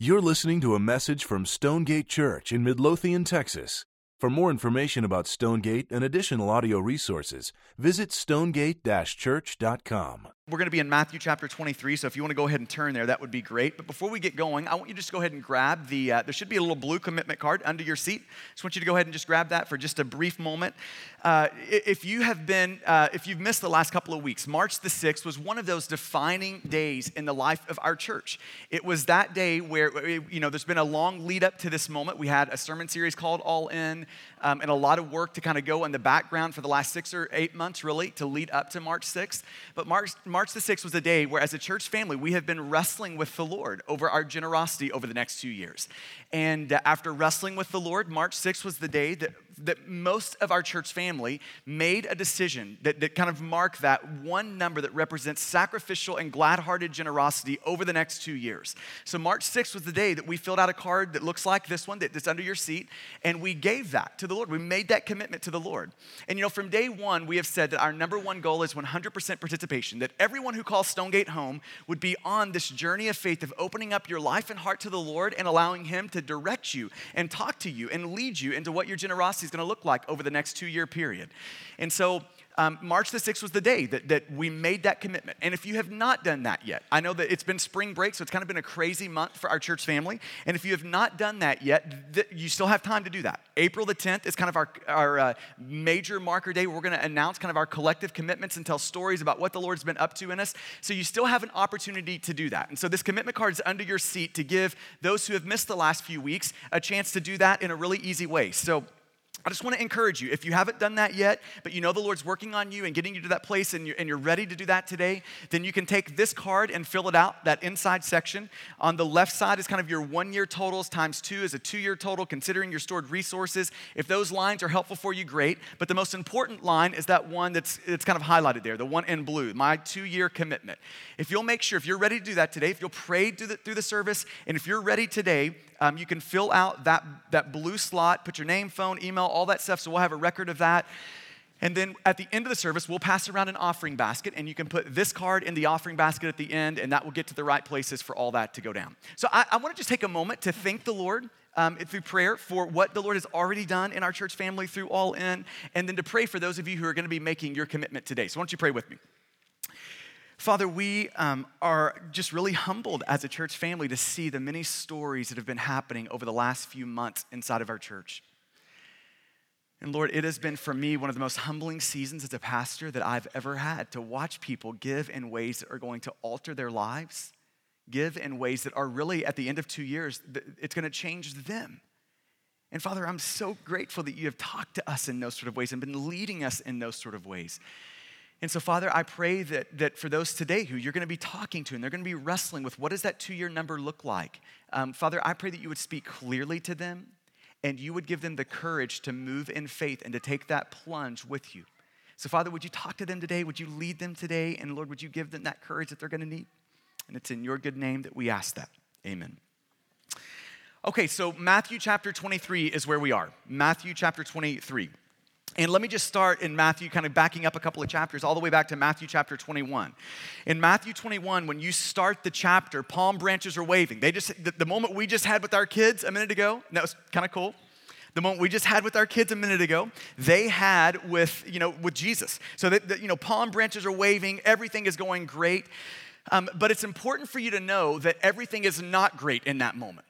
You're listening to a message from Stonegate Church in Midlothian, Texas. For more information about Stonegate and additional audio resources, visit stonegate church.com. We're going to be in Matthew chapter 23, so if you want to go ahead and turn there, that would be great. But before we get going, I want you to just go ahead and grab the, uh, there should be a little blue commitment card under your seat. Just want you to go ahead and just grab that for just a brief moment. Uh, if you have been, uh, if you've missed the last couple of weeks, March the 6th was one of those defining days in the life of our church. It was that day where, you know, there's been a long lead up to this moment. We had a sermon series called All In um, and a lot of work to kind of go in the background for the last six or eight months, really, to lead up to March 6th. But March, March the 6th was a day where, as a church family, we have been wrestling with the Lord over our generosity over the next two years. And uh, after wrestling with the Lord, March 6th was the day that that most of our church family made a decision that, that kind of marked that one number that represents sacrificial and glad hearted generosity over the next two years. So, March 6th was the day that we filled out a card that looks like this one that's under your seat, and we gave that to the Lord. We made that commitment to the Lord. And you know, from day one, we have said that our number one goal is 100% participation, that everyone who calls Stonegate home would be on this journey of faith of opening up your life and heart to the Lord and allowing Him to direct you and talk to you and lead you into what your generosity is going to look like over the next two year period. And so um, March the 6th was the day that, that we made that commitment. And if you have not done that yet, I know that it's been spring break, so it's kind of been a crazy month for our church family. And if you have not done that yet, th- you still have time to do that. April the 10th is kind of our, our uh, major marker day. We're going to announce kind of our collective commitments and tell stories about what the Lord's been up to in us. So you still have an opportunity to do that. And so this commitment card is under your seat to give those who have missed the last few weeks a chance to do that in a really easy way. So I just want to encourage you, if you haven't done that yet, but you know the Lord's working on you and getting you to that place and you're, and you're ready to do that today, then you can take this card and fill it out, that inside section. On the left side is kind of your one year totals, times two is a two year total, considering your stored resources. If those lines are helpful for you, great. But the most important line is that one that's it's kind of highlighted there, the one in blue, my two year commitment. If you'll make sure, if you're ready to do that today, if you'll pray through the, through the service, and if you're ready today, um, you can fill out that, that blue slot, put your name, phone, email, all that stuff, so we'll have a record of that. And then at the end of the service, we'll pass around an offering basket, and you can put this card in the offering basket at the end, and that will get to the right places for all that to go down. So I, I want to just take a moment to thank the Lord um, through prayer for what the Lord has already done in our church family through All In, and then to pray for those of you who are going to be making your commitment today. So why don't you pray with me? Father, we um, are just really humbled as a church family to see the many stories that have been happening over the last few months inside of our church. And Lord, it has been for me one of the most humbling seasons as a pastor that I've ever had to watch people give in ways that are going to alter their lives, give in ways that are really, at the end of two years, it's going to change them. And Father, I'm so grateful that you have talked to us in those sort of ways and been leading us in those sort of ways. And so, Father, I pray that, that for those today who you're going to be talking to and they're going to be wrestling with what does that two year number look like, um, Father, I pray that you would speak clearly to them and you would give them the courage to move in faith and to take that plunge with you. So, Father, would you talk to them today? Would you lead them today? And Lord, would you give them that courage that they're going to need? And it's in your good name that we ask that. Amen. Okay, so Matthew chapter 23 is where we are. Matthew chapter 23. And let me just start in Matthew, kind of backing up a couple of chapters, all the way back to Matthew chapter 21. In Matthew 21, when you start the chapter, palm branches are waving. They just, the, the moment we just had with our kids a minute ago, that was kind of cool. The moment we just had with our kids a minute ago, they had with, you know, with Jesus. So that, that you know, palm branches are waving, everything is going great. Um, but it's important for you to know that everything is not great in that moment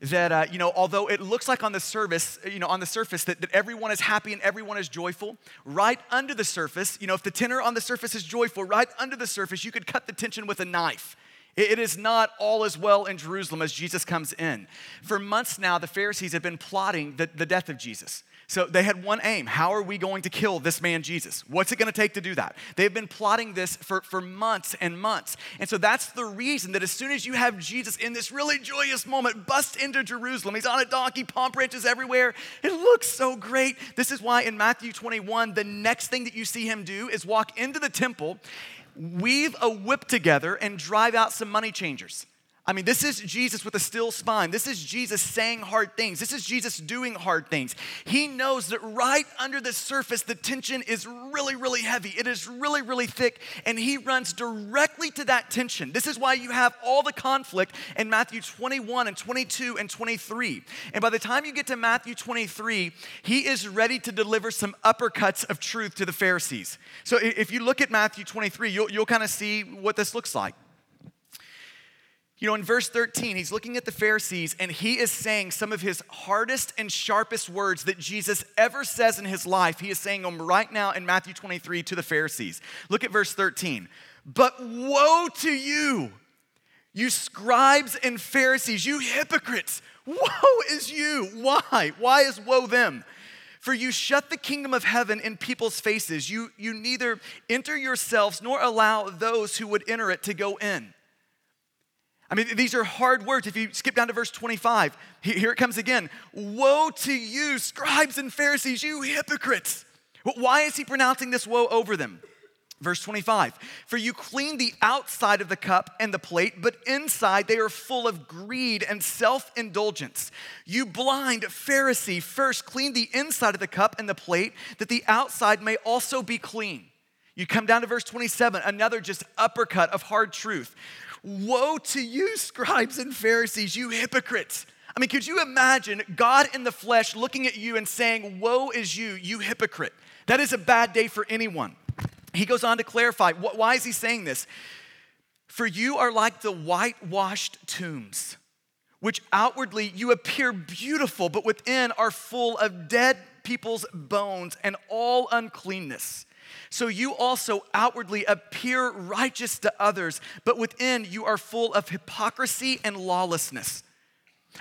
that uh, you know although it looks like on the surface you know on the surface that, that everyone is happy and everyone is joyful right under the surface you know if the tenor on the surface is joyful right under the surface you could cut the tension with a knife. It is not all as well in jerusalem as jesus comes in. For months now the pharisees have been plotting the, the death of jesus so they had one aim. How are we going to kill this man Jesus? What's it going to take to do that? They've been plotting this for, for months and months. And so that's the reason that as soon as you have Jesus in this really joyous moment, bust into Jerusalem, he's on a donkey, palm branches everywhere. It looks so great. This is why in Matthew 21, the next thing that you see him do is walk into the temple, weave a whip together, and drive out some money changers. I mean, this is Jesus with a still spine. This is Jesus saying hard things. This is Jesus doing hard things. He knows that right under the surface, the tension is really, really heavy. It is really, really thick, and he runs directly to that tension. This is why you have all the conflict in Matthew 21 and 22 and 23. And by the time you get to Matthew 23, he is ready to deliver some uppercuts of truth to the Pharisees. So if you look at Matthew 23, you'll, you'll kind of see what this looks like. You know, in verse 13, he's looking at the Pharisees and he is saying some of his hardest and sharpest words that Jesus ever says in his life. He is saying them right now in Matthew 23 to the Pharisees. Look at verse 13. But woe to you, you scribes and Pharisees, you hypocrites. Woe is you. Why? Why is woe them? For you shut the kingdom of heaven in people's faces. You, you neither enter yourselves nor allow those who would enter it to go in. I mean, these are hard words. If you skip down to verse 25, here it comes again. Woe to you, scribes and Pharisees, you hypocrites. Why is he pronouncing this woe over them? Verse 25, for you clean the outside of the cup and the plate, but inside they are full of greed and self indulgence. You blind Pharisee, first clean the inside of the cup and the plate, that the outside may also be clean. You come down to verse 27, another just uppercut of hard truth. Woe to you, scribes and Pharisees, you hypocrites. I mean, could you imagine God in the flesh looking at you and saying, Woe is you, you hypocrite? That is a bad day for anyone. He goes on to clarify why is he saying this? For you are like the whitewashed tombs, which outwardly you appear beautiful, but within are full of dead people's bones and all uncleanness. So you also outwardly appear righteous to others, but within you are full of hypocrisy and lawlessness.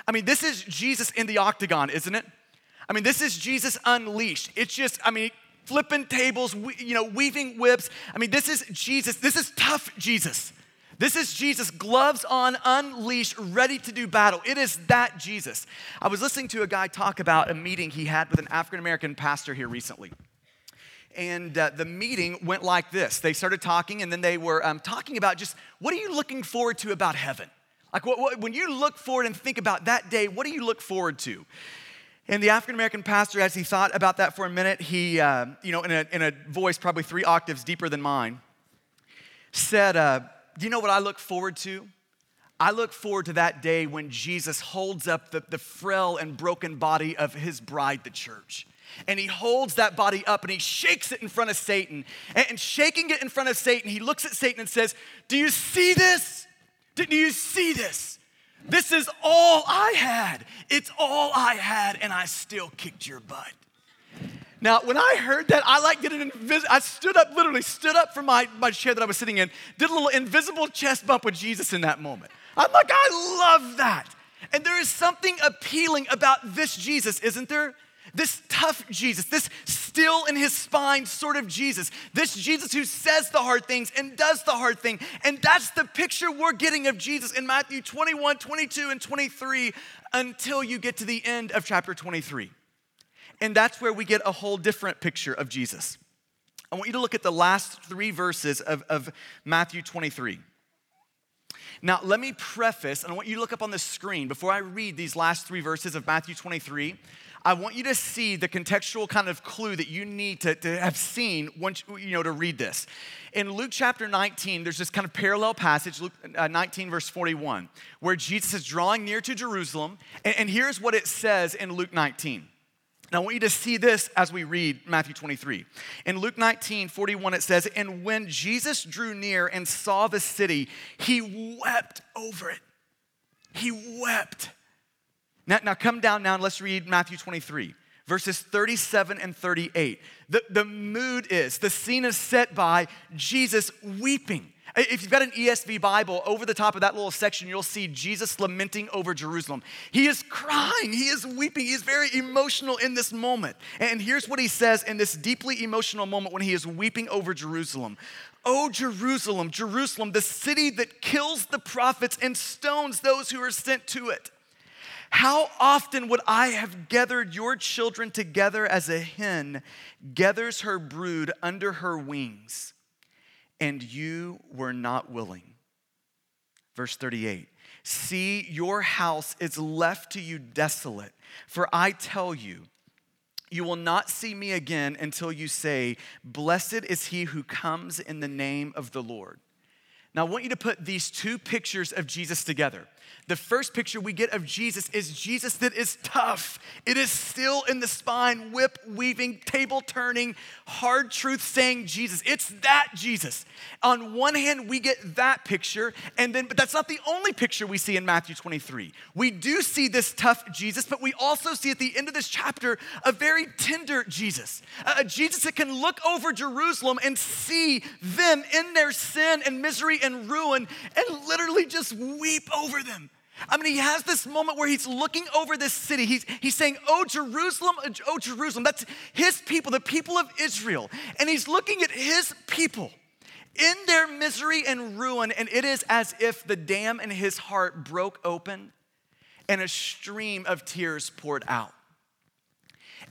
I mean, this is Jesus in the octagon, isn't it? I mean, this is Jesus unleashed. It's just, I mean, flipping tables, you know, weaving whips. I mean, this is Jesus. This is tough Jesus. This is Jesus, gloves on, unleashed, ready to do battle. It is that Jesus. I was listening to a guy talk about a meeting he had with an African American pastor here recently and uh, the meeting went like this. They started talking, and then they were um, talking about just what are you looking forward to about heaven? Like, what, what, when you look forward and think about that day, what do you look forward to? And the African American pastor, as he thought about that for a minute, he, uh, you know, in a, in a voice probably three octaves deeper than mine, said, uh, Do you know what I look forward to? I look forward to that day when Jesus holds up the, the frail and broken body of his bride, the church and he holds that body up and he shakes it in front of Satan. And shaking it in front of Satan, he looks at Satan and says, Do you see this? Do you see this? This is all I had. It's all I had, and I still kicked your butt. Now, when I heard that, I like did an invis- I stood up, literally stood up from my, my chair that I was sitting in, did a little invisible chest bump with Jesus in that moment. I'm like, I love that. And there is something appealing about this Jesus, isn't there? This tough Jesus, this still in his spine sort of Jesus, this Jesus who says the hard things and does the hard thing. And that's the picture we're getting of Jesus in Matthew 21, 22, and 23 until you get to the end of chapter 23. And that's where we get a whole different picture of Jesus. I want you to look at the last three verses of, of Matthew 23. Now, let me preface, and I want you to look up on the screen before I read these last three verses of Matthew 23. I want you to see the contextual kind of clue that you need to, to have seen once, you know, to read this. In Luke chapter 19, there's this kind of parallel passage, Luke uh, 19, verse 41, where Jesus is drawing near to Jerusalem. And, and here's what it says in Luke 19. Now, I want you to see this as we read Matthew 23. In Luke 19, 41, it says, And when Jesus drew near and saw the city, he wept over it. He wept. Now, now come down now and let's read Matthew 23, verses 37 and 38. The, the mood is, the scene is set by Jesus weeping. If you've got an ESV Bible, over the top of that little section, you'll see Jesus lamenting over Jerusalem. He is crying, he is weeping, he is very emotional in this moment. And here's what he says in this deeply emotional moment when he is weeping over Jerusalem Oh, Jerusalem, Jerusalem, the city that kills the prophets and stones those who are sent to it. How often would I have gathered your children together as a hen gathers her brood under her wings, and you were not willing? Verse 38 See, your house is left to you desolate. For I tell you, you will not see me again until you say, Blessed is he who comes in the name of the Lord. Now, I want you to put these two pictures of Jesus together. The first picture we get of Jesus is Jesus that is tough. It is still in the spine, whip weaving, table turning, hard truth saying Jesus. It's that Jesus. On one hand, we get that picture, and then, but that's not the only picture we see in Matthew 23. We do see this tough Jesus, but we also see at the end of this chapter a very tender Jesus, a Jesus that can look over Jerusalem and see them in their sin and misery and ruin and literally just weep over them. I mean, he has this moment where he's looking over this city. He's, he's saying, Oh, Jerusalem, oh, Jerusalem. That's his people, the people of Israel. And he's looking at his people in their misery and ruin. And it is as if the dam in his heart broke open and a stream of tears poured out.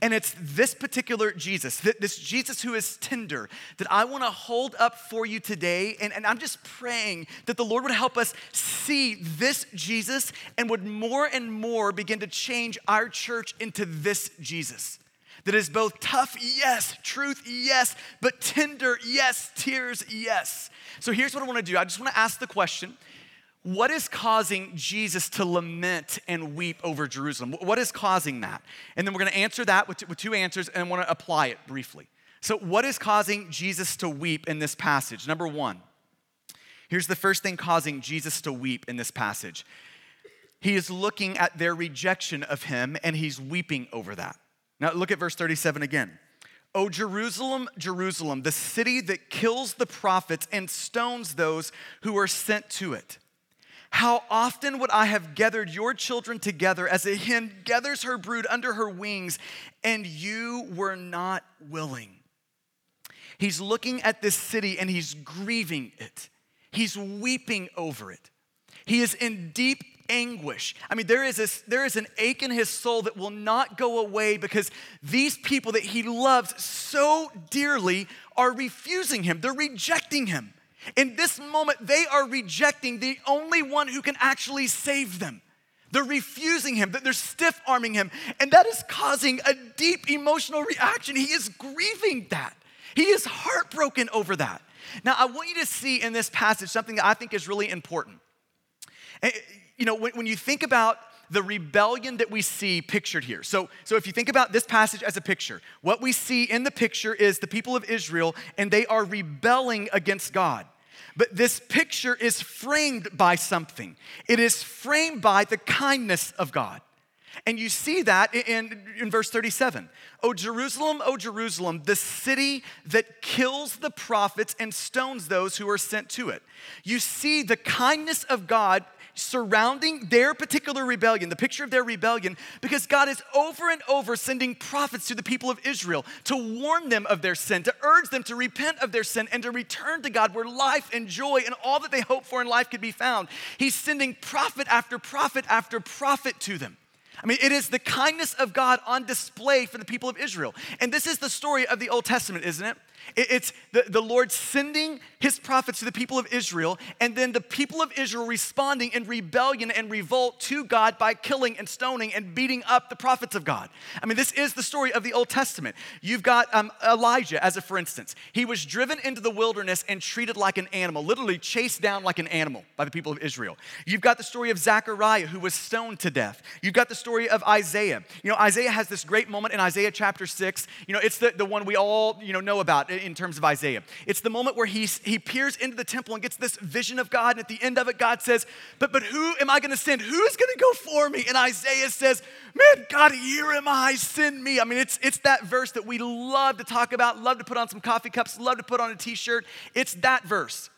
And it's this particular Jesus, this Jesus who is tender, that I want to hold up for you today. And, and I'm just praying that the Lord would help us see this Jesus and would more and more begin to change our church into this Jesus that is both tough, yes, truth, yes, but tender, yes, tears, yes. So here's what I want to do I just want to ask the question what is causing Jesus to lament and weep over Jerusalem? What is causing that? And then we're going to answer that with, two answers and I want to apply it briefly. So, what is causing Jesus to weep in this passage? Number one, here's the first thing causing Jesus to weep in this passage. He is looking at their rejection of him and he's weeping over that. Now, look at verse 37 again. O Jerusalem, Jerusalem, the city that kills the prophets and stones those who are sent to it. How often would I have gathered your children together as a hen gathers her brood under her wings, and you were not willing? He's looking at this city and he's grieving it. He's weeping over it. He is in deep anguish. I mean, there is, this, there is an ache in his soul that will not go away because these people that he loves so dearly are refusing him, they're rejecting him. In this moment, they are rejecting the only one who can actually save them. They're refusing him, they're stiff arming him, and that is causing a deep emotional reaction. He is grieving that. He is heartbroken over that. Now, I want you to see in this passage something that I think is really important. Eh, you know, when you think about the rebellion that we see pictured here. So, so if you think about this passage as a picture, what we see in the picture is the people of Israel and they are rebelling against God. But this picture is framed by something. It is framed by the kindness of God. And you see that in, in verse 37. O Jerusalem, O Jerusalem, the city that kills the prophets and stones those who are sent to it. You see the kindness of God surrounding their particular rebellion, the picture of their rebellion, because God is over and over sending prophets to the people of Israel to warn them of their sin, to urge them to repent of their sin and to return to God where life and joy and all that they hope for in life could be found. He's sending prophet after prophet after prophet to them. I mean, it is the kindness of God on display for the people of Israel. And this is the story of the Old Testament, isn't it? It's the, the Lord sending his prophets to the people of Israel, and then the people of Israel responding in rebellion and revolt to God by killing and stoning and beating up the prophets of God. I mean, this is the story of the Old Testament. You've got um, Elijah, as a for instance. He was driven into the wilderness and treated like an animal, literally chased down like an animal by the people of Israel. You've got the story of Zechariah, who was stoned to death. You've got the story of Isaiah. You know, Isaiah has this great moment in Isaiah chapter 6. You know, it's the, the one we all, you know, know about in terms of Isaiah. It's the moment where he, he peers into the temple and gets this vision of God, and at the end of it, God says, But, but who am I going to send? Who's going to go for me? And Isaiah says, Man, God, here am I, send me. I mean, it's, it's that verse that we love to talk about, love to put on some coffee cups, love to put on a t shirt. It's that verse.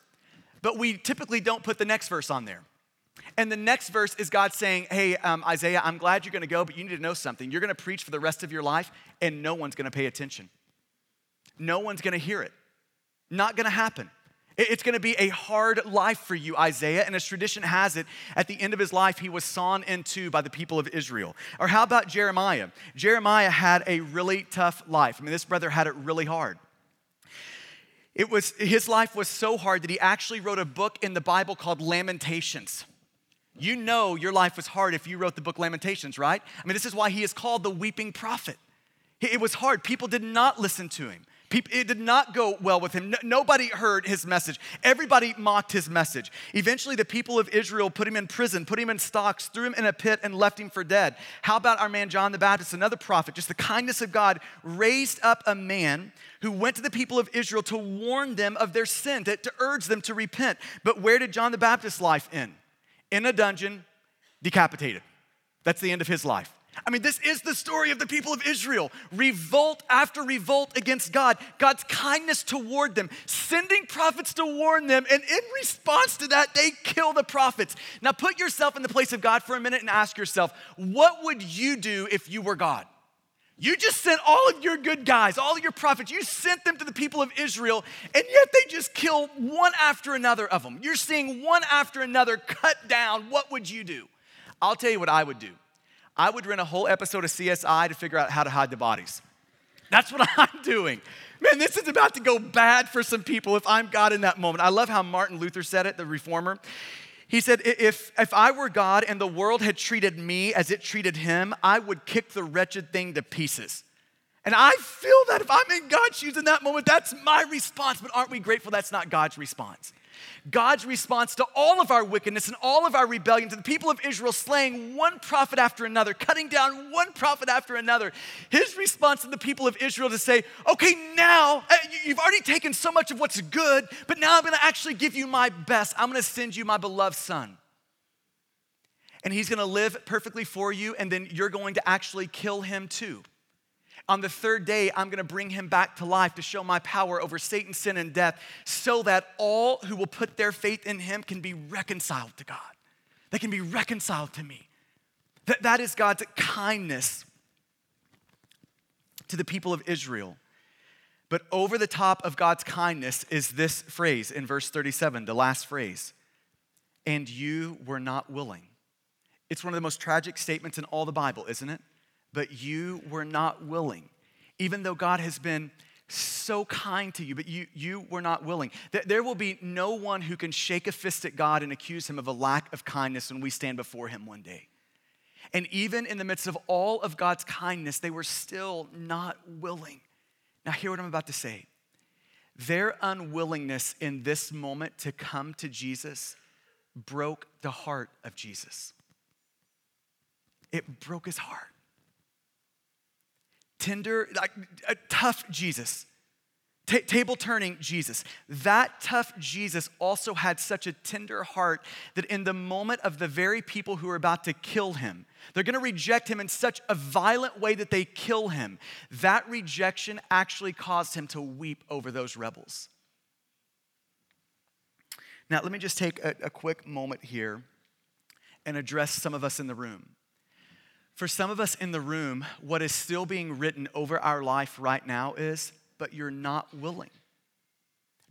But we typically don't put the next verse on there. And the next verse is God saying, Hey, um, Isaiah, I'm glad you're going to go, but you need to know something. You're going to preach for the rest of your life, and no one's going to pay attention no one's gonna hear it. Not gonna happen. It's gonna be a hard life for you, Isaiah. And as tradition has it, at the end of his life, he was sawn in two by the people of Israel. Or how about Jeremiah? Jeremiah had a really tough life. I mean, this brother had it really hard. It was, his life was so hard that he actually wrote a book in the Bible called Lamentations. You know your life was hard if you wrote the book Lamentations, right? I mean, this is why he is called the weeping prophet. It was hard. People did not listen to him. It did not go well with him. nobody heard his message. Everybody mocked his message. Eventually, the people of Israel put him in prison, put him in stocks, threw him in a pit, and left him for dead. How about our man John the Baptist, another prophet? Just the kindness of God raised up a man who went to the people of Israel to warn them of their sin, to, to urge them to repent. But where did John the Baptist's life end? In a dungeon, decapitated. That's the end of his life. I mean, this is the story of the people of Israel. Revolt after revolt against God, God's kindness toward them, sending prophets to warn them, and in response to that, they kill the prophets. Now, put yourself in the place of God for a minute and ask yourself, what would you do if you were God? You just sent all of your good guys, all of your prophets, you sent them to the people of Israel, and yet they just kill one after another of them. You're seeing one after another cut down. What would you do? I'll tell you what I would do. I would rent a whole episode of CSI to figure out how to hide the bodies. That's what I'm doing. Man, this is about to go bad for some people if I'm God in that moment. I love how Martin Luther said it, the reformer. He said, if, if I were God and the world had treated me as it treated him, I would kick the wretched thing to pieces. And I feel that if I'm in God's shoes in that moment, that's my response. But aren't we grateful that's not God's response? God's response to all of our wickedness and all of our rebellion, to the people of Israel slaying one prophet after another, cutting down one prophet after another, his response to the people of Israel to say, okay, now uh, you've already taken so much of what's good, but now I'm gonna actually give you my best. I'm gonna send you my beloved son. And he's gonna live perfectly for you, and then you're going to actually kill him too. On the third day, I'm gonna bring him back to life to show my power over Satan, sin, and death, so that all who will put their faith in him can be reconciled to God. They can be reconciled to me. That, that is God's kindness to the people of Israel. But over the top of God's kindness is this phrase in verse 37, the last phrase, and you were not willing. It's one of the most tragic statements in all the Bible, isn't it? But you were not willing. Even though God has been so kind to you, but you, you were not willing. There will be no one who can shake a fist at God and accuse him of a lack of kindness when we stand before him one day. And even in the midst of all of God's kindness, they were still not willing. Now, hear what I'm about to say. Their unwillingness in this moment to come to Jesus broke the heart of Jesus. It broke his heart tender, like a tough Jesus, T- table turning Jesus. That tough Jesus also had such a tender heart that in the moment of the very people who are about to kill him, they're going to reject him in such a violent way that they kill him. That rejection actually caused him to weep over those rebels. Now, let me just take a, a quick moment here and address some of us in the room. For some of us in the room, what is still being written over our life right now is, but you're not willing.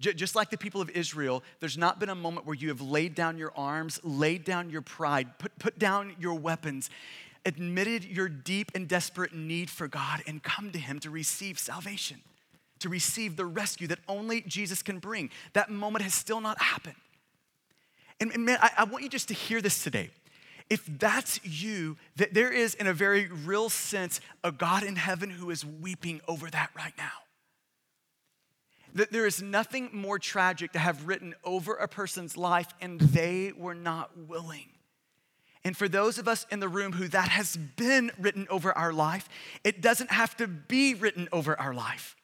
Just like the people of Israel, there's not been a moment where you have laid down your arms, laid down your pride, put, put down your weapons, admitted your deep and desperate need for God, and come to Him to receive salvation, to receive the rescue that only Jesus can bring. That moment has still not happened. And, and man, I, I want you just to hear this today if that's you, that there is, in a very real sense, a God in heaven who is weeping over that right now. That there is nothing more tragic to have written over a person's life and they were not willing. And for those of us in the room who that has been written over our life, it doesn't have to be written over our life.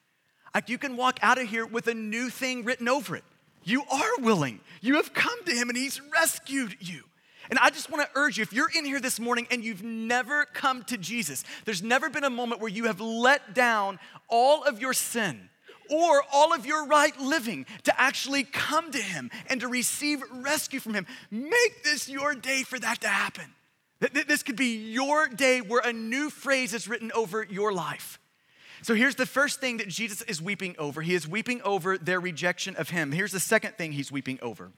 Like you can walk out of here with a new thing written over it. You are willing. You have come to Him and He's rescued you. And I just want to urge you if you're in here this morning and you've never come to Jesus, there's never been a moment where you have let down all of your sin or all of your right living to actually come to Him and to receive rescue from Him. Make this your day for that to happen. This could be your day where a new phrase is written over your life. So here's the first thing that Jesus is weeping over. He is weeping over their rejection of Him. Here's the second thing He's weeping over.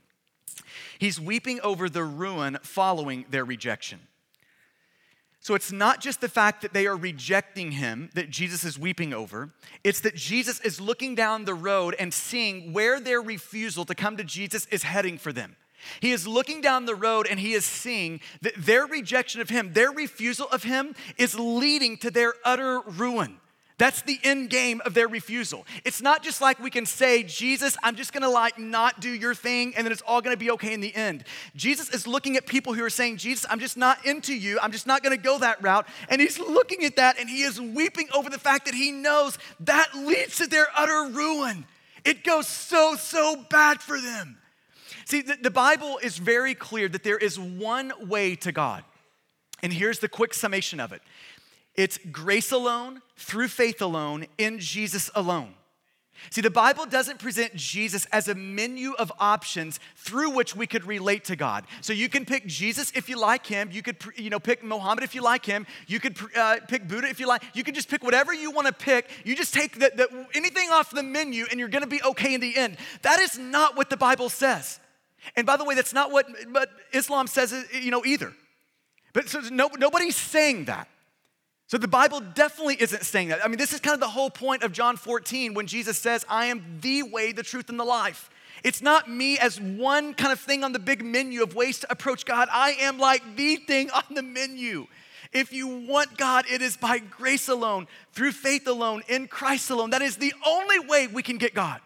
He's weeping over the ruin following their rejection. So it's not just the fact that they are rejecting him that Jesus is weeping over, it's that Jesus is looking down the road and seeing where their refusal to come to Jesus is heading for them. He is looking down the road and he is seeing that their rejection of him, their refusal of him, is leading to their utter ruin. That's the end game of their refusal. It's not just like we can say, Jesus, I'm just gonna like not do your thing and then it's all gonna be okay in the end. Jesus is looking at people who are saying, Jesus, I'm just not into you. I'm just not gonna go that route. And he's looking at that and he is weeping over the fact that he knows that leads to their utter ruin. It goes so, so bad for them. See, the, the Bible is very clear that there is one way to God. And here's the quick summation of it it's grace alone, through faith alone, in Jesus alone. See, the Bible doesn't present Jesus as a menu of options through which we could relate to God. So you can pick Jesus if you like him. You could, you know, pick Mohammed if you like him. You could uh, pick Buddha if you like. You can just pick whatever you want to pick. You just take the, the, anything off the menu, and you're going to be okay in the end. That is not what the Bible says. And by the way, that's not what, but Islam says, you know, either. But so no, nobody's saying that. So the Bible definitely isn't saying that. I mean, this is kind of the whole point of John 14 when Jesus says, I am the way, the truth, and the life. It's not me as one kind of thing on the big menu of ways to approach God. I am like the thing on the menu. If you want God, it is by grace alone, through faith alone, in Christ alone. That is the only way we can get God.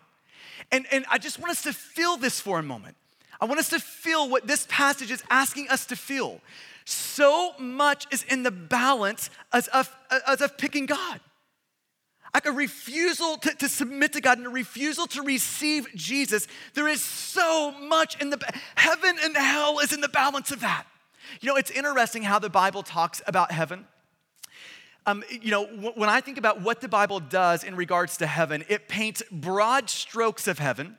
And, and I just want us to feel this for a moment. I want us to feel what this passage is asking us to feel so much is in the balance as of, as of picking God. Like a refusal to, to submit to God and a refusal to receive Jesus. There is so much in the heaven and hell is in the balance of that. You know, it's interesting how the Bible talks about heaven. Um, you know, when I think about what the Bible does in regards to heaven, it paints broad strokes of heaven,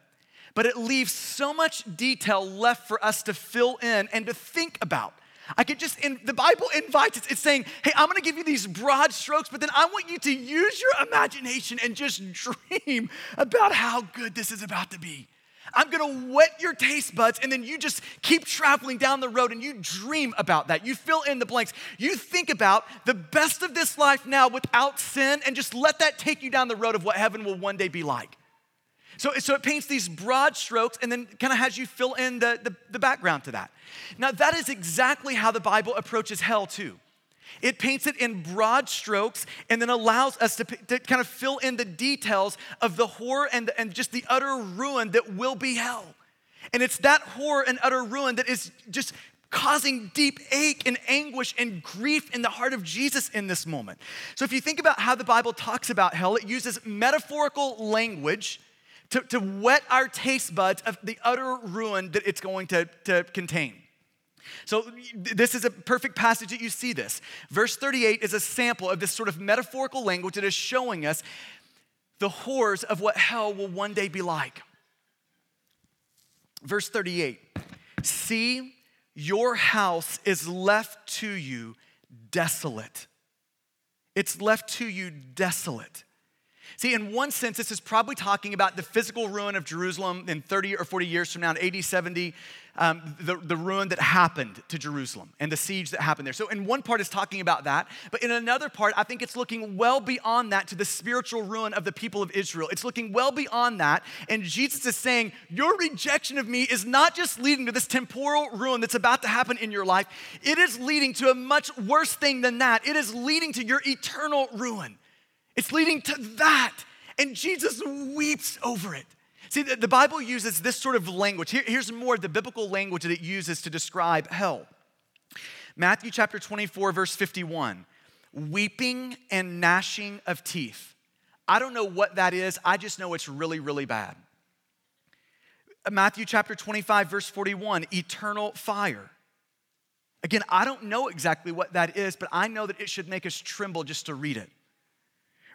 but it leaves so much detail left for us to fill in and to think about. I could just, in, the Bible invites us, it's saying, hey, I'm gonna give you these broad strokes, but then I want you to use your imagination and just dream about how good this is about to be. I'm gonna whet your taste buds, and then you just keep traveling down the road and you dream about that. You fill in the blanks. You think about the best of this life now without sin, and just let that take you down the road of what heaven will one day be like. So, so it paints these broad strokes and then kind of has you fill in the, the, the background to that. Now, that is exactly how the Bible approaches hell, too. It paints it in broad strokes and then allows us to, to kind of fill in the details of the horror and, and just the utter ruin that will be hell. And it's that horror and utter ruin that is just causing deep ache and anguish and grief in the heart of Jesus in this moment. So, if you think about how the Bible talks about hell, it uses metaphorical language to, to whet our taste buds of the utter ruin that it's going to, to contain. So, this is a perfect passage that you see this. Verse 38 is a sample of this sort of metaphorical language that is showing us the horrors of what hell will one day be like. Verse 38 See, your house is left to you desolate. It's left to you desolate. See, in one sense, this is probably talking about the physical ruin of Jerusalem in 30 or 40 years from now, in AD 70, um, the, the ruin that happened to Jerusalem and the siege that happened there. So, in one part, it's talking about that. But in another part, I think it's looking well beyond that to the spiritual ruin of the people of Israel. It's looking well beyond that. And Jesus is saying, Your rejection of me is not just leading to this temporal ruin that's about to happen in your life, it is leading to a much worse thing than that. It is leading to your eternal ruin. It's leading to that. And Jesus weeps over it. See, the, the Bible uses this sort of language. Here, here's more of the biblical language that it uses to describe hell. Matthew chapter 24, verse 51 weeping and gnashing of teeth. I don't know what that is, I just know it's really, really bad. Matthew chapter 25, verse 41 eternal fire. Again, I don't know exactly what that is, but I know that it should make us tremble just to read it.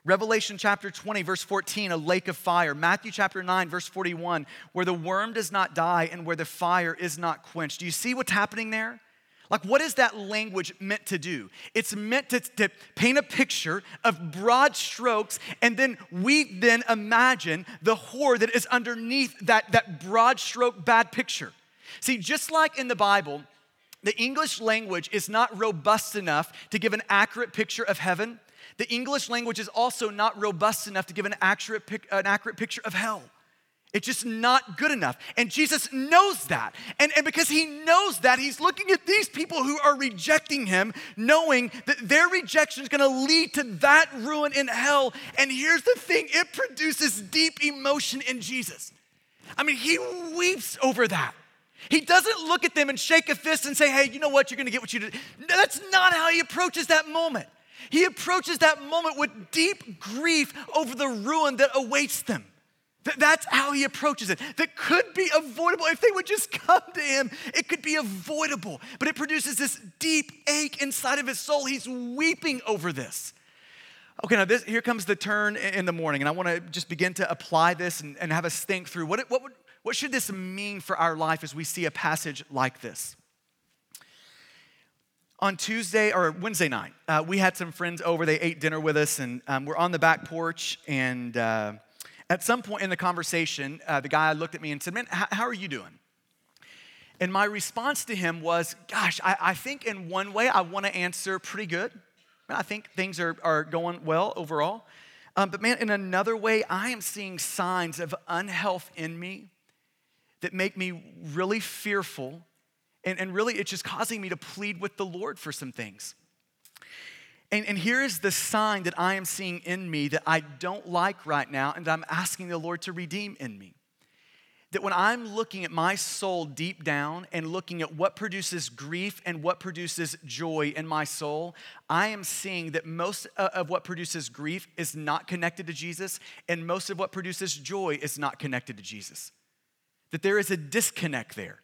Revelation chapter 20, verse 14, a lake of fire. Matthew chapter 9, verse 41, where the worm does not die and where the fire is not quenched. Do you see what's happening there? Like, what is that language meant to do? It's meant to, to paint a picture of broad strokes, and then we then imagine the horror that is underneath that, that broad stroke bad picture. See, just like in the Bible, the English language is not robust enough to give an accurate picture of heaven. The English language is also not robust enough to give an accurate, an accurate picture of hell. It's just not good enough. And Jesus knows that. And, and because he knows that, he's looking at these people who are rejecting him, knowing that their rejection is going to lead to that ruin in hell. And here's the thing it produces deep emotion in Jesus. I mean, he weeps over that. He doesn't look at them and shake a fist and say, hey, you know what, you're going to get what you did. That's not how he approaches that moment. He approaches that moment with deep grief over the ruin that awaits them. That's how he approaches it. That could be avoidable if they would just come to him. It could be avoidable, but it produces this deep ache inside of his soul. He's weeping over this. Okay, now this, here comes the turn in the morning, and I want to just begin to apply this and, and have us think through what, what, would, what should this mean for our life as we see a passage like this. On Tuesday or Wednesday night, uh, we had some friends over. They ate dinner with us, and um, we're on the back porch, and uh, at some point in the conversation, uh, the guy looked at me and said, Man, how are you doing? And my response to him was, Gosh, I, I think in one way I want to answer pretty good. I think things are, are going well overall. Um, but man, in another way, I am seeing signs of unhealth in me that make me really fearful. And, and really, it's just causing me to plead with the Lord for some things. And, and here is the sign that I am seeing in me that I don't like right now, and I'm asking the Lord to redeem in me. That when I'm looking at my soul deep down and looking at what produces grief and what produces joy in my soul, I am seeing that most of what produces grief is not connected to Jesus, and most of what produces joy is not connected to Jesus. That there is a disconnect there.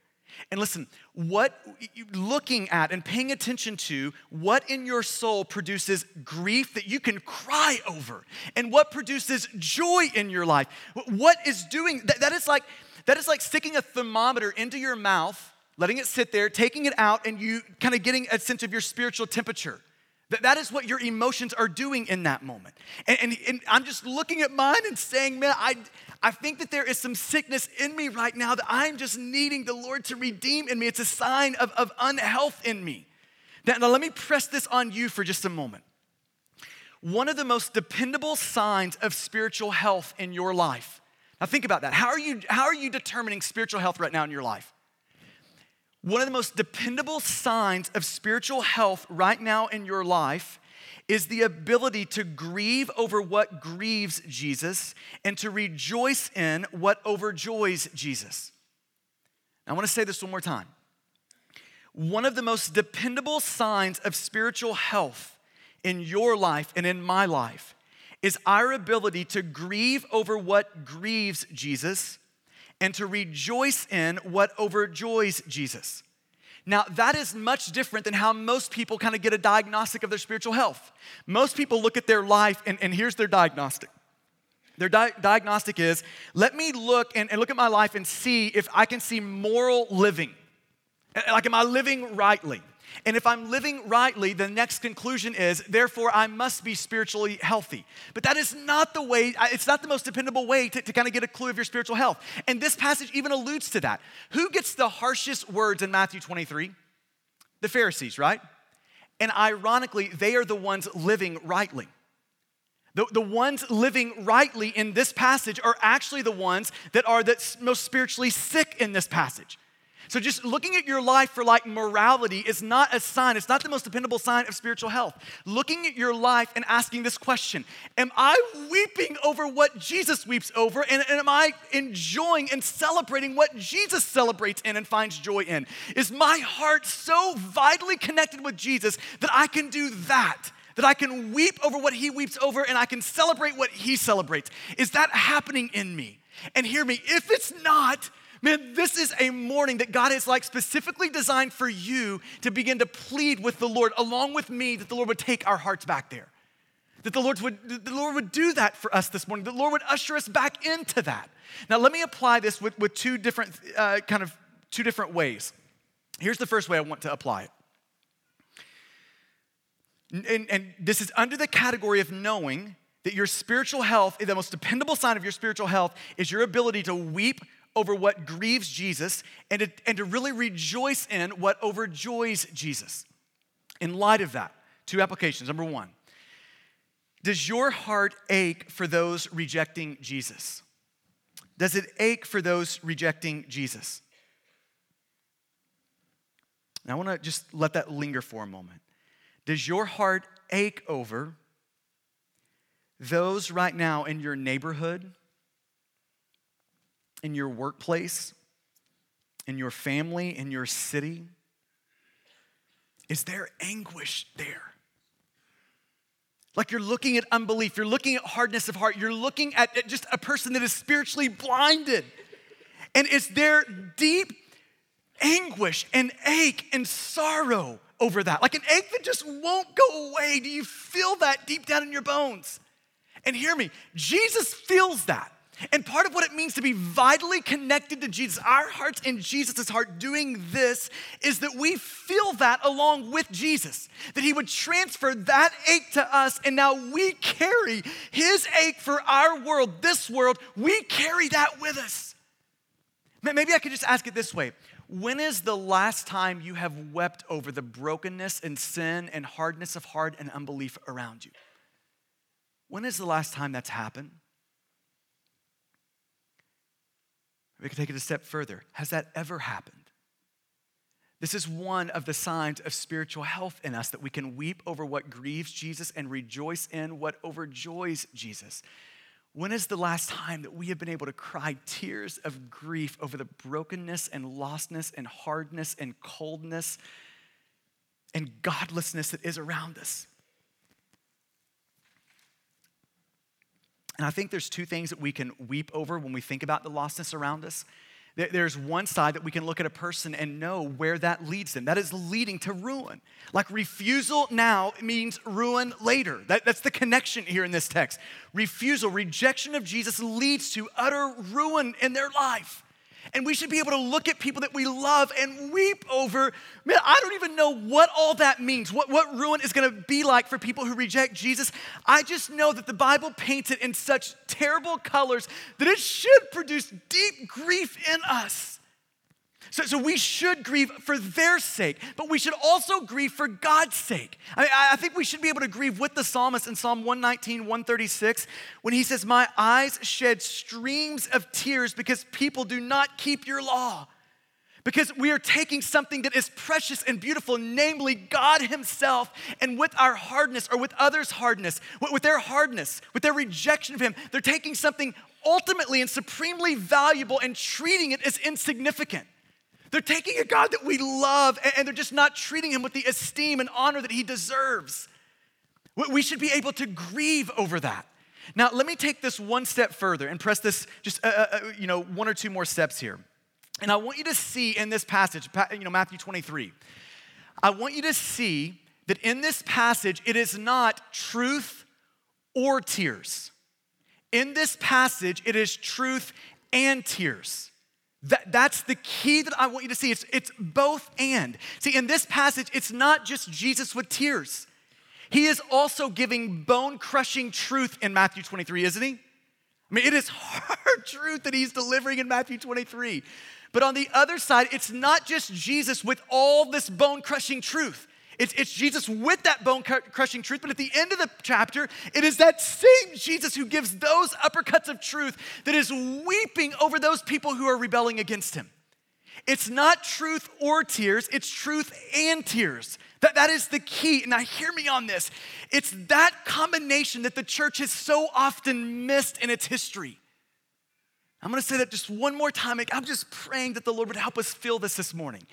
And listen, what looking at and paying attention to what in your soul produces grief that you can cry over and what produces joy in your life. What is doing that, that is like that is like sticking a thermometer into your mouth, letting it sit there, taking it out and you kind of getting a sense of your spiritual temperature. That, that is what your emotions are doing in that moment. And, and, and I'm just looking at mine and saying, man, I, I think that there is some sickness in me right now that I'm just needing the Lord to redeem in me. It's a sign of, of unhealth in me. Now, now, let me press this on you for just a moment. One of the most dependable signs of spiritual health in your life. Now, think about that. How are you, how are you determining spiritual health right now in your life? One of the most dependable signs of spiritual health right now in your life is the ability to grieve over what grieves Jesus and to rejoice in what overjoys Jesus. I want to say this one more time. One of the most dependable signs of spiritual health in your life and in my life is our ability to grieve over what grieves Jesus and to rejoice in what overjoys Jesus. Now, that is much different than how most people kind of get a diagnostic of their spiritual health. Most people look at their life, and, and here's their diagnostic. Their di- diagnostic is let me look and, and look at my life and see if I can see moral living. Like, am I living rightly? And if I'm living rightly, the next conclusion is, therefore, I must be spiritually healthy. But that is not the way, it's not the most dependable way to, to kind of get a clue of your spiritual health. And this passage even alludes to that. Who gets the harshest words in Matthew 23? The Pharisees, right? And ironically, they are the ones living rightly. The, the ones living rightly in this passage are actually the ones that are the most spiritually sick in this passage. So just looking at your life for like morality is not a sign, it's not the most dependable sign of spiritual health. Looking at your life and asking this question Am I weeping over what Jesus weeps over? And, and am I enjoying and celebrating what Jesus celebrates in and finds joy in? Is my heart so vitally connected with Jesus that I can do that? that I can weep over what he weeps over and I can celebrate what he celebrates. Is that happening in me? And hear me, if it's not, Man, this is a morning that God has like specifically designed for you to begin to plead with the Lord along with me that the Lord would take our hearts back there. That the Lord would, the Lord would do that for us this morning. The Lord would usher us back into that. Now, let me apply this with, with two different uh, kind of two different ways. Here's the first way I want to apply it. And, and, this is under the category of knowing that your spiritual health, the most dependable sign of your spiritual health, is your ability to weep over what grieves Jesus and to, and to really rejoice in what overjoys Jesus. In light of that, two applications. Number one, does your heart ache for those rejecting Jesus? Does it ache for those rejecting Jesus? And I want to just let that linger for a moment. Does your heart ache over those right now in your neighborhood, in your workplace, in your family, in your city? Is there anguish there? Like you're looking at unbelief, you're looking at hardness of heart, you're looking at just a person that is spiritually blinded. And is there deep anguish and ache and sorrow over that? Like an ache that just won't go away. Do you feel that deep down in your bones? And hear me, Jesus feels that. And part of what it means to be vitally connected to Jesus, our hearts in Jesus' heart doing this, is that we feel that along with Jesus. That He would transfer that ache to us, and now we carry His ache for our world, this world, we carry that with us. Maybe I could just ask it this way When is the last time you have wept over the brokenness and sin and hardness of heart and unbelief around you? When is the last time that's happened? We can take it a step further. Has that ever happened? This is one of the signs of spiritual health in us that we can weep over what grieves Jesus and rejoice in what overjoys Jesus. When is the last time that we have been able to cry tears of grief over the brokenness and lostness and hardness and coldness and godlessness that is around us? And I think there's two things that we can weep over when we think about the lostness around us. There's one side that we can look at a person and know where that leads them. That is leading to ruin. Like refusal now means ruin later. That, that's the connection here in this text. Refusal, rejection of Jesus leads to utter ruin in their life. And we should be able to look at people that we love and weep over. Man, I don't even know what all that means, what, what ruin is gonna be like for people who reject Jesus. I just know that the Bible paints it in such terrible colors that it should produce deep grief in us. So, so we should grieve for their sake, but we should also grieve for God's sake. I, I think we should be able to grieve with the psalmist in Psalm 119, 136, when he says, My eyes shed streams of tears because people do not keep your law. Because we are taking something that is precious and beautiful, namely God Himself, and with our hardness or with others' hardness, with their hardness, with their rejection of Him, they're taking something ultimately and supremely valuable and treating it as insignificant. They're taking a God that we love and they're just not treating him with the esteem and honor that he deserves. We should be able to grieve over that. Now, let me take this one step further and press this just uh, uh, uh, you know one or two more steps here. And I want you to see in this passage, you know Matthew 23. I want you to see that in this passage it is not truth or tears. In this passage it is truth and tears. That, that's the key that I want you to see. It's, it's both and. See, in this passage, it's not just Jesus with tears. He is also giving bone crushing truth in Matthew 23, isn't he? I mean, it is hard truth that he's delivering in Matthew 23. But on the other side, it's not just Jesus with all this bone crushing truth. It's, it's Jesus with that bone crushing truth, but at the end of the chapter, it is that same Jesus who gives those uppercuts of truth that is weeping over those people who are rebelling against him. It's not truth or tears, it's truth and tears. That, that is the key. And now, hear me on this. It's that combination that the church has so often missed in its history. I'm gonna say that just one more time. I'm just praying that the Lord would help us feel this this morning.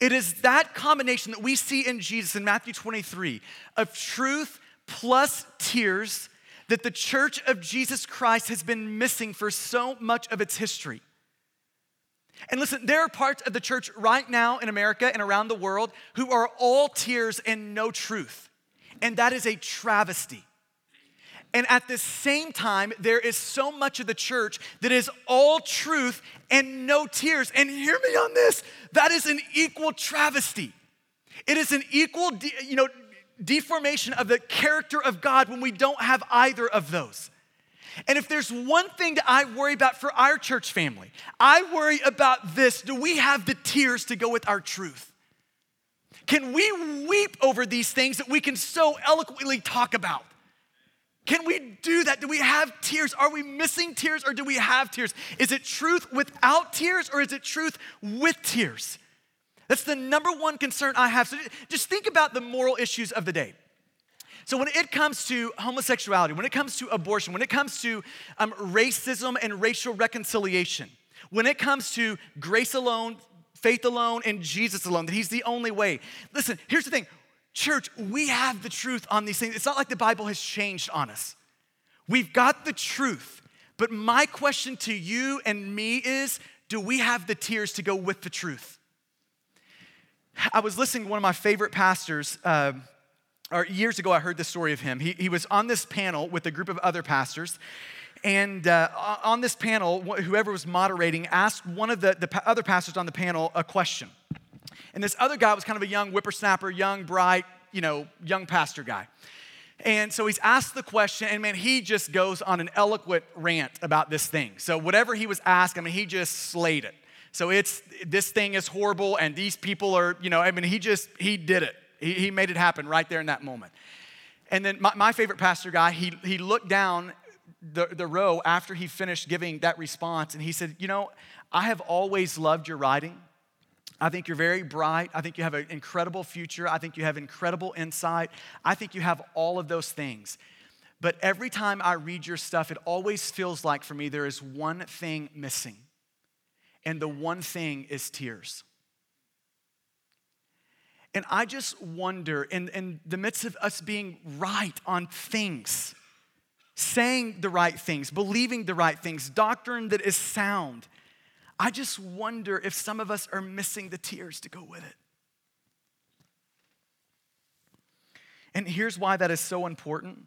It is that combination that we see in Jesus in Matthew 23 of truth plus tears that the church of Jesus Christ has been missing for so much of its history. And listen, there are parts of the church right now in America and around the world who are all tears and no truth. And that is a travesty. And at the same time, there is so much of the church that is all truth and no tears. And hear me on this that is an equal travesty. It is an equal, de- you know, deformation of the character of God when we don't have either of those. And if there's one thing that I worry about for our church family, I worry about this. Do we have the tears to go with our truth? Can we weep over these things that we can so eloquently talk about? Can we do that? Do we have tears? Are we missing tears or do we have tears? Is it truth without tears or is it truth with tears? That's the number one concern I have. So just think about the moral issues of the day. So, when it comes to homosexuality, when it comes to abortion, when it comes to um, racism and racial reconciliation, when it comes to grace alone, faith alone, and Jesus alone, that He's the only way. Listen, here's the thing church, we have the truth on these things. It's not like the Bible has changed on us. We've got the truth. But my question to you and me is do we have the tears to go with the truth? I was listening to one of my favorite pastors. Uh, or years ago, I heard the story of him. He, he was on this panel with a group of other pastors. And uh, on this panel, whoever was moderating asked one of the, the other pastors on the panel a question. And this other guy was kind of a young whippersnapper, young, bright, you know, young pastor guy. And so he's asked the question, and man, he just goes on an eloquent rant about this thing. So whatever he was asked, I mean, he just slayed it. So it's this thing is horrible, and these people are, you know, I mean, he just he did it. He, he made it happen right there in that moment. And then my, my favorite pastor guy, he, he looked down the, the row after he finished giving that response and he said, You know, I have always loved your writing. I think you're very bright. I think you have an incredible future. I think you have incredible insight. I think you have all of those things. But every time I read your stuff, it always feels like for me there is one thing missing. And the one thing is tears. And I just wonder, in, in the midst of us being right on things, saying the right things, believing the right things, doctrine that is sound, I just wonder if some of us are missing the tears to go with it. And here's why that is so important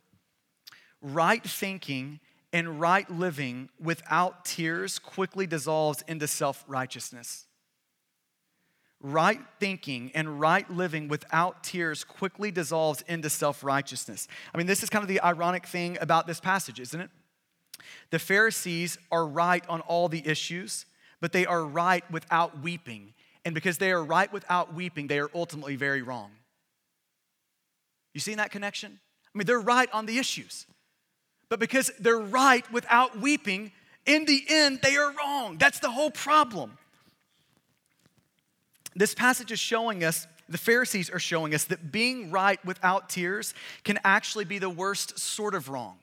right thinking and right living without tears quickly dissolves into self righteousness. Right thinking and right living without tears quickly dissolves into self righteousness. I mean, this is kind of the ironic thing about this passage, isn't it? The Pharisees are right on all the issues, but they are right without weeping. And because they are right without weeping, they are ultimately very wrong. You seen that connection? I mean, they're right on the issues, but because they're right without weeping, in the end, they are wrong. That's the whole problem. This passage is showing us, the Pharisees are showing us that being right without tears can actually be the worst sort of wrong.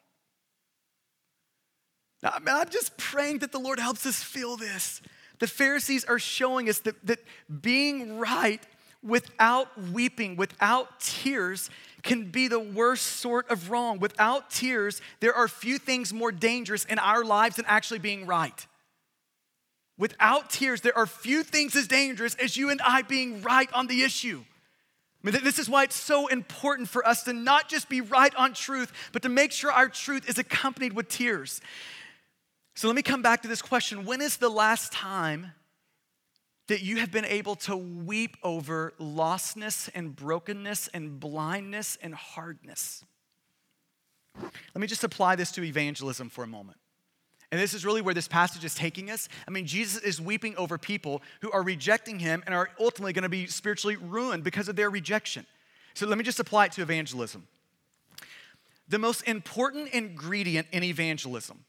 Now, I'm just praying that the Lord helps us feel this. The Pharisees are showing us that, that being right without weeping, without tears, can be the worst sort of wrong. Without tears, there are few things more dangerous in our lives than actually being right. Without tears, there are few things as dangerous as you and I being right on the issue. I mean, this is why it's so important for us to not just be right on truth, but to make sure our truth is accompanied with tears. So let me come back to this question When is the last time that you have been able to weep over lostness and brokenness and blindness and hardness? Let me just apply this to evangelism for a moment. And this is really where this passage is taking us. I mean, Jesus is weeping over people who are rejecting him and are ultimately going to be spiritually ruined because of their rejection. So let me just apply it to evangelism. The most important ingredient in evangelism,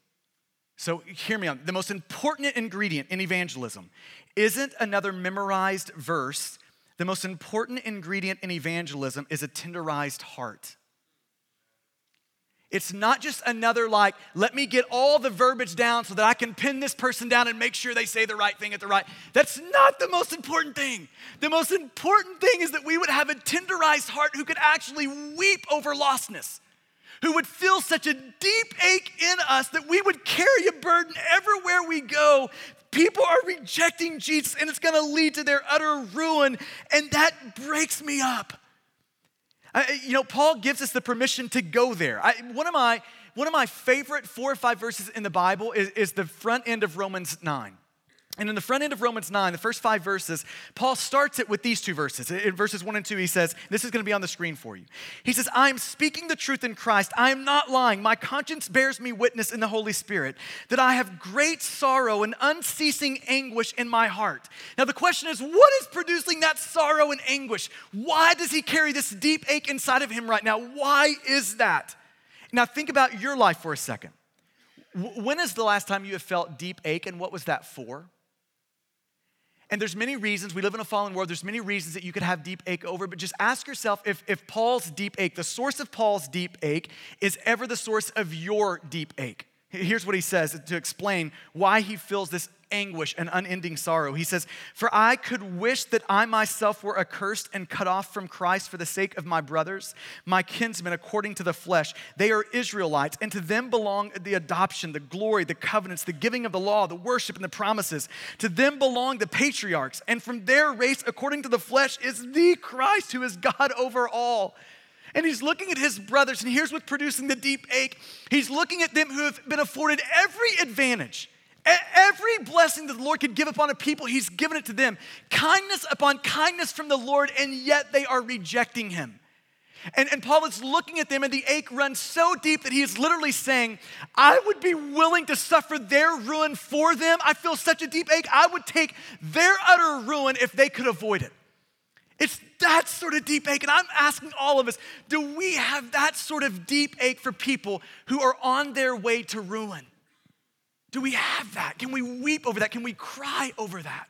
so hear me on the most important ingredient in evangelism isn't another memorized verse. The most important ingredient in evangelism is a tenderized heart. It's not just another, like, let me get all the verbiage down so that I can pin this person down and make sure they say the right thing at the right. That's not the most important thing. The most important thing is that we would have a tenderized heart who could actually weep over lostness, who would feel such a deep ache in us that we would carry a burden everywhere we go. People are rejecting Jesus and it's gonna lead to their utter ruin, and that breaks me up. I, you know, Paul gives us the permission to go there. I, one, of my, one of my favorite four or five verses in the Bible is, is the front end of Romans 9. And in the front end of Romans 9, the first five verses, Paul starts it with these two verses. In verses 1 and 2, he says, This is going to be on the screen for you. He says, I am speaking the truth in Christ. I am not lying. My conscience bears me witness in the Holy Spirit that I have great sorrow and unceasing anguish in my heart. Now, the question is, what is producing that sorrow and anguish? Why does he carry this deep ache inside of him right now? Why is that? Now, think about your life for a second. When is the last time you have felt deep ache, and what was that for? And there's many reasons, we live in a fallen world, there's many reasons that you could have deep ache over, but just ask yourself if, if Paul's deep ache, the source of Paul's deep ache, is ever the source of your deep ache. Here's what he says to explain why he feels this anguish and unending sorrow. He says, For I could wish that I myself were accursed and cut off from Christ for the sake of my brothers, my kinsmen according to the flesh. They are Israelites, and to them belong the adoption, the glory, the covenants, the giving of the law, the worship, and the promises. To them belong the patriarchs, and from their race, according to the flesh, is the Christ who is God over all. And he's looking at his brothers, and here's what's producing the deep ache. He's looking at them who have been afforded every advantage Every blessing that the Lord could give upon a people, He's given it to them. Kindness upon kindness from the Lord, and yet they are rejecting Him. And, and Paul is looking at them, and the ache runs so deep that he is literally saying, I would be willing to suffer their ruin for them. I feel such a deep ache. I would take their utter ruin if they could avoid it. It's that sort of deep ache. And I'm asking all of us do we have that sort of deep ache for people who are on their way to ruin? Do we have that? Can we weep over that? Can we cry over that?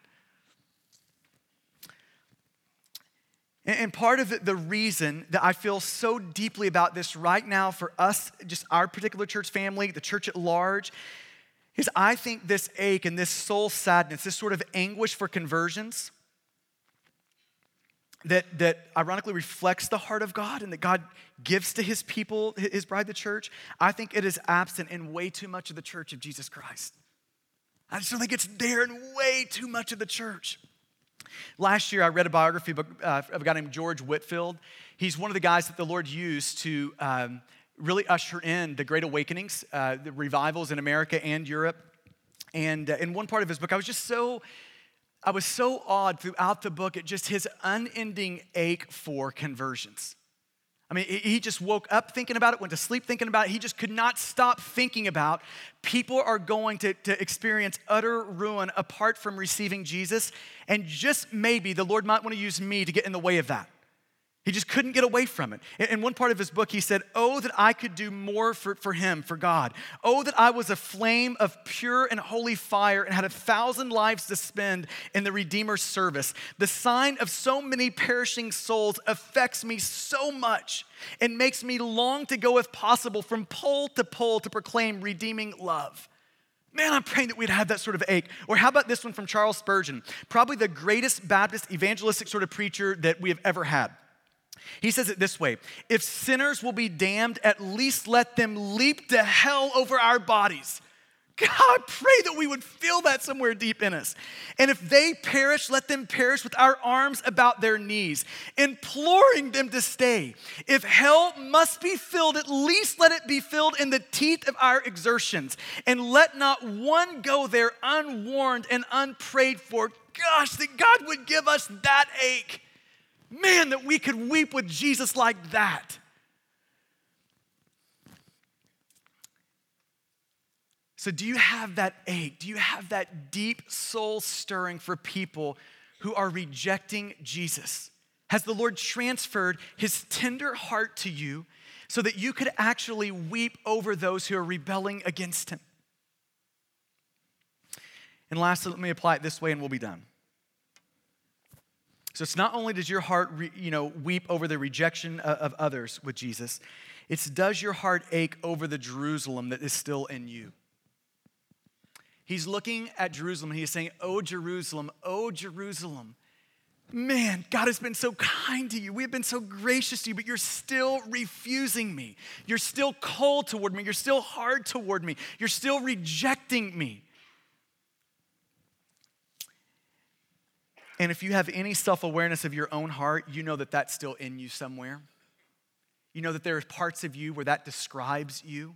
And part of the reason that I feel so deeply about this right now for us, just our particular church family, the church at large, is I think this ache and this soul sadness, this sort of anguish for conversions, that, that ironically reflects the heart of God and that God gives to his people, his bride, the church, I think it is absent in way too much of the church of Jesus Christ. I just don't think it's there in way too much of the church. Last year, I read a biography book uh, of a guy named George Whitefield. He's one of the guys that the Lord used to um, really usher in the Great Awakenings, uh, the revivals in America and Europe. And uh, in one part of his book, I was just so I was so awed throughout the book at just his unending ache for conversions. I mean, he just woke up thinking about it, went to sleep thinking about it. He just could not stop thinking about people are going to, to experience utter ruin apart from receiving Jesus. And just maybe the Lord might want to use me to get in the way of that. He just couldn't get away from it. In one part of his book, he said, Oh, that I could do more for, for him, for God. Oh, that I was a flame of pure and holy fire and had a thousand lives to spend in the Redeemer's service. The sign of so many perishing souls affects me so much and makes me long to go, if possible, from pole to pole to proclaim redeeming love. Man, I'm praying that we'd have that sort of ache. Or how about this one from Charles Spurgeon? Probably the greatest Baptist evangelistic sort of preacher that we have ever had. He says it this way If sinners will be damned, at least let them leap to hell over our bodies. God, pray that we would feel that somewhere deep in us. And if they perish, let them perish with our arms about their knees, imploring them to stay. If hell must be filled, at least let it be filled in the teeth of our exertions. And let not one go there unwarned and unprayed for. Gosh, that God would give us that ache Man, that we could weep with Jesus like that. So, do you have that ache? Do you have that deep soul stirring for people who are rejecting Jesus? Has the Lord transferred his tender heart to you so that you could actually weep over those who are rebelling against him? And lastly, let me apply it this way and we'll be done. So it's not only does your heart, re, you know, weep over the rejection of, of others with Jesus, it's does your heart ache over the Jerusalem that is still in you. He's looking at Jerusalem and he's saying, Oh, Jerusalem, oh, Jerusalem. Man, God has been so kind to you. We have been so gracious to you, but you're still refusing me. You're still cold toward me. You're still hard toward me. You're still rejecting me. And if you have any self awareness of your own heart, you know that that's still in you somewhere. You know that there are parts of you where that describes you.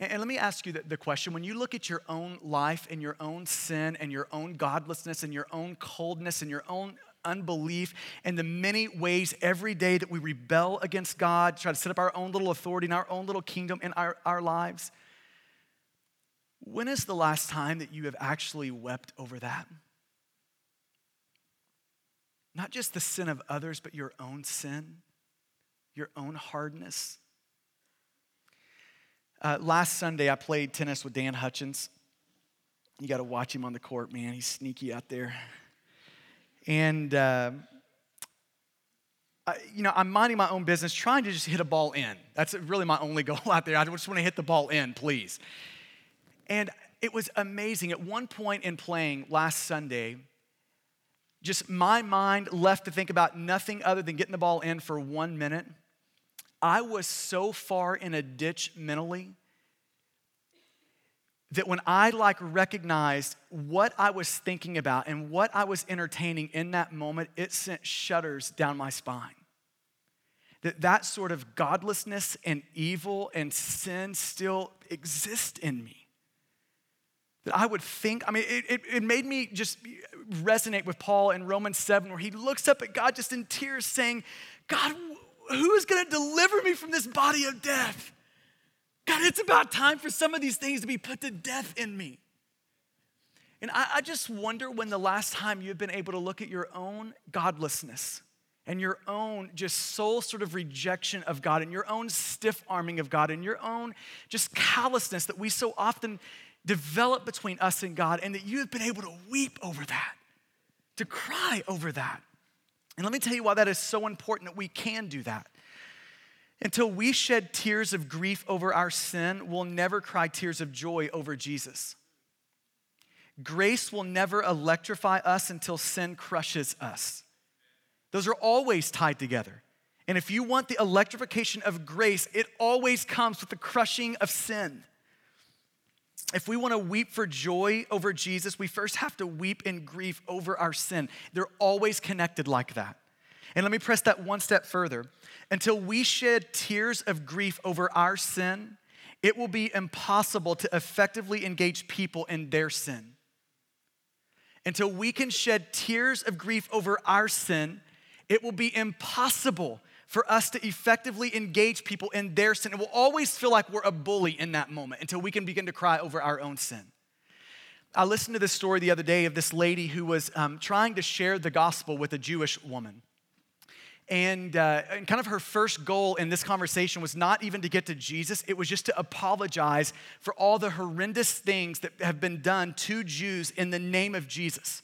And, let me ask you the, the question when you look at your own life and your own sin and your own godlessness and your own coldness and your own unbelief and the many ways every day that we rebel against God, try to set up our own little authority and our own little kingdom in our, our lives, when is the last time that you have actually wept over that? Not just the sin of others, but your own sin, your own hardness. Uh, last Sunday, I played tennis with Dan Hutchins. You got to watch him on the court, man. He's sneaky out there. And, uh, I, you know, I'm minding my own business, trying to just hit a ball in. That's really my only goal out there. I just want to hit the ball in, please. And it was amazing. At one point in playing last Sunday, just my mind left to think about nothing other than getting the ball in for one minute. I was so far in a ditch mentally that when I like recognized what I was thinking about and what I was entertaining in that moment, it sent shudders down my spine. That that sort of godlessness and evil and sin still exist in me. That I would think, I mean, it, it, it made me just resonate with Paul in Romans 7, where he looks up at God just in tears, saying, God, who is going to deliver me from this body of death? God, it's about time for some of these things to be put to death in me. And I, I just wonder when the last time you've been able to look at your own godlessness and your own just soul sort of rejection of God and your own stiff arming of God and your own just callousness that we so often develop between us and God, and that you have been able to weep over that, to cry over that. And let me tell you why that is so important that we can do that. Until we shed tears of grief over our sin, we'll never cry tears of joy over Jesus. Grace will never electrify us until sin crushes us. Those are always tied together. And if you want the electrification of grace, it always comes with the crushing of sin. If we want to weep for joy over Jesus, we first have to weep in grief over our sin. They're always connected like that. And let me press that one step further. Until we shed tears of grief over our sin, it will be impossible to effectively engage people in their sin. Until we can shed tears of grief over our sin, it will be impossible for us to effectively engage people in their sin. It will always feel like we're a bully in that moment until we can begin to cry over our own sin. I listened to this story the other day of this lady who was um, trying to share the gospel with a Jewish woman. And, uh, and kind of her first goal in this conversation was not even to get to Jesus, it was just to apologize for all the horrendous things that have been done to Jews in the name of Jesus.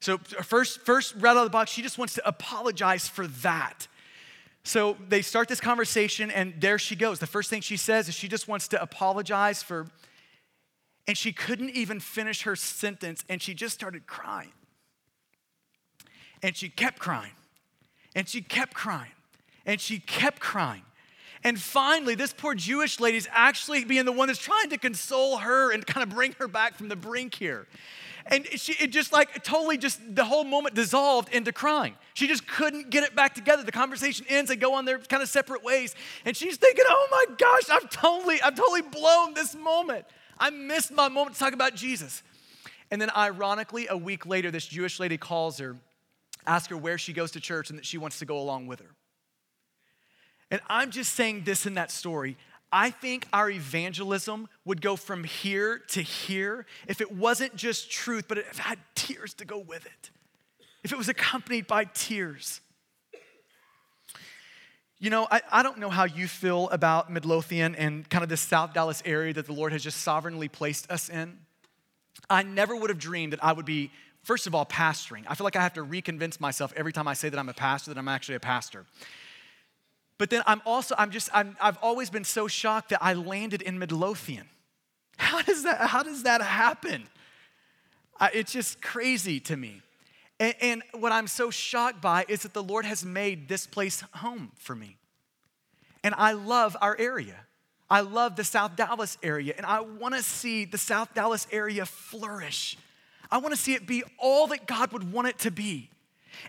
So, first, first right out of the box, she just wants to apologize for that. So they start this conversation, and there she goes. The first thing she says is she just wants to apologize for, and she couldn't even finish her sentence, and she just started crying. And she kept crying. And she kept crying. And she kept crying. And finally, this poor Jewish lady is actually being the one that's trying to console her and kind of bring her back from the brink here. And she, it just like totally just the whole moment dissolved into crying. She just couldn't get it back together. The conversation ends, they go on their kind of separate ways. And she's thinking, oh my gosh, I've totally, I've totally blown this moment. I missed my moment to talk about Jesus. And then ironically, a week later, this Jewish lady calls her ask her where she goes to church and that she wants to go along with her. And I'm just saying this in that story. I think our evangelism would go from here to here if it wasn't just truth, but if it had tears to go with it. If it was accompanied by tears. You know, I, I don't know how you feel about Midlothian and kind of the South Dallas area that the Lord has just sovereignly placed us in. I never would have dreamed that I would be first of all, pastoring. I feel like I have to reconvince myself every time I say that I'm a pastor that I'm actually a pastor. But then I'm also, I'm just, i have always been so shocked that I landed in Midlothian. How does that, how does that happen? I, it's just crazy to me. And, and what I'm so shocked by is that the Lord has made this place home for me. And I love our area. I love the South Dallas area, and I want to see the South Dallas area flourish. I want to see it be all that God would want it to be.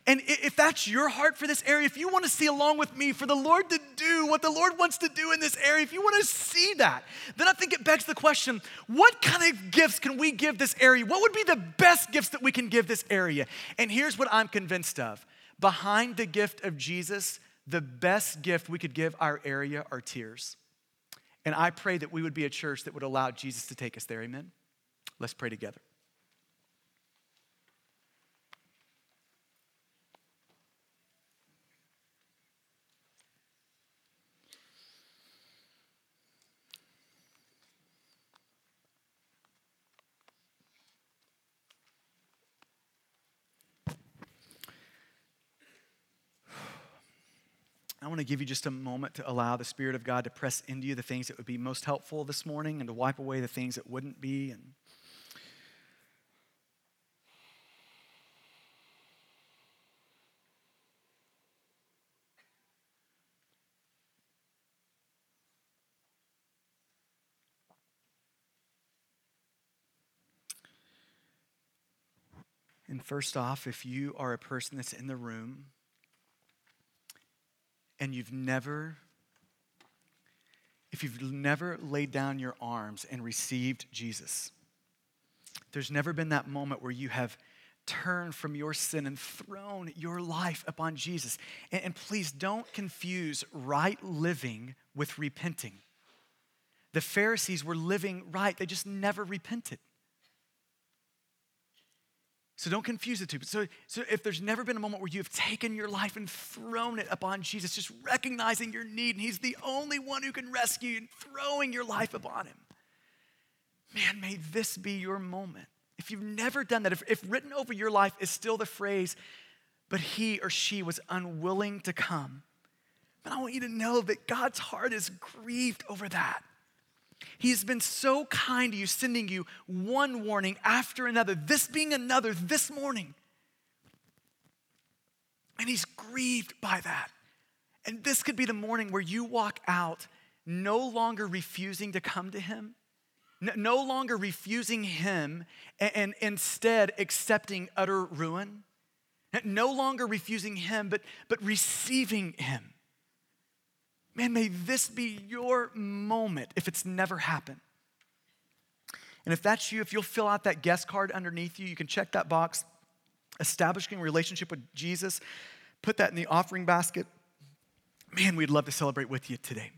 And if that's your heart for this area, if you want to see along with me for the Lord to do what the Lord wants to do in this area, if you want to see that, then I think it begs the question what kind of gifts can we give this area? What would be the best gifts that we can give this area? And here's what I'm convinced of behind the gift of Jesus, the best gift we could give our area are tears. And I pray that we would be a church that would allow Jesus to take us there. Amen? Let's pray together. Want to give you just a moment to allow the Spirit of God to press into you the things that would be most helpful this morning and to wipe away the things that wouldn't be. And And first off, if you are a person that's in the room and you've never if you've never laid down your arms and received Jesus, there's never been that moment where you have turned from your sin and thrown your life upon Jesus. And, and, please don't confuse right living with repenting. The Pharisees were living right, they just never repented. So don't confuse the two. So, so if there's never been a moment where you have taken your life and thrown it upon Jesus, just recognizing your need, and He's the only one who can rescue you, and throwing your life upon Him, man, may this be your moment. If you've never done that, if, if written over your life is still the phrase, but he or she was unwilling to come, then I want you to know that God's heart is grieved over that. He's been so kind to you, sending you one warning after another, this being another this morning. And he's grieved by that. And this could be the morning where you walk out no longer refusing to come to him, no longer refusing him, and, instead accepting utter ruin. No longer refusing him, but, but receiving him. Man, may this be your moment if it's never happened. And if that's you, if you'll fill out that guest card underneath you, you can check that box, establishing a relationship with Jesus, put that in the offering basket. Man, we'd love to celebrate with you today.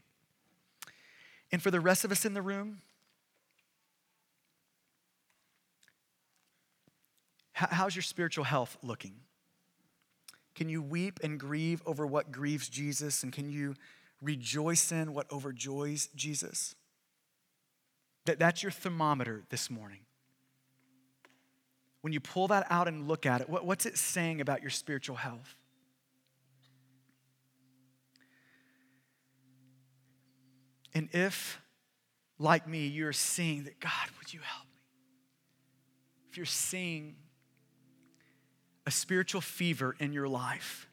And for the rest of us in the room, how's your spiritual health looking? Can you weep and grieve over what grieves Jesus? And can you rejoice in what overjoys Jesus. That, that's your thermometer this morning. When you pull that out and look at it, what, what's it saying about your spiritual health? And if, like me, you're seeing that, God, would you help me? If you're seeing a spiritual fever in your life,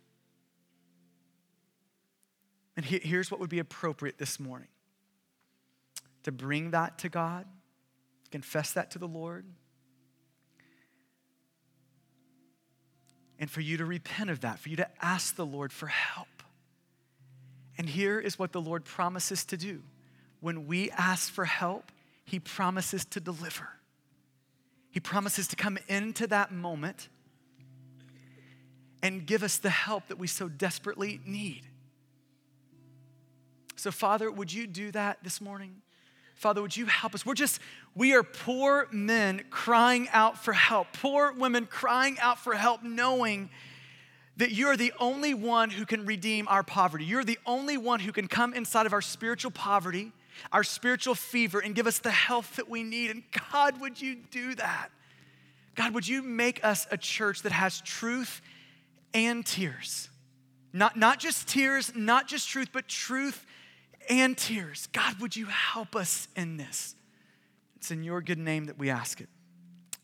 and here's what would be appropriate this morning to bring that to God, confess that to the Lord, and for you to repent of that, for you to ask the Lord for help. And here is what the Lord promises to do. When we ask for help, He promises to deliver. He promises to come into that moment and give us the help that we so desperately need. So, Father, would you do that this morning? Father, would you help us? We're just, we are poor men crying out for help, poor women crying out for help, knowing that you're the only one who can redeem our poverty. You're the only one who can come inside of our spiritual poverty, our spiritual fever, and give us the health that we need. And God, would you do that? God, would you make us a church that has truth and tears? Not, not just tears, not just truth, but truth and tears. God, would you help us in this? It's in your good name that we ask it.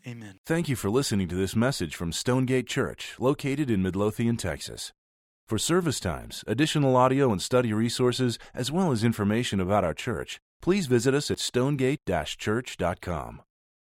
Amen. Thank you for listening to this message from Stonegate Church, located in Midlothian, Texas. For service times, additional audio and study resources, as well as information about our church, please visit us at stonegate church.com.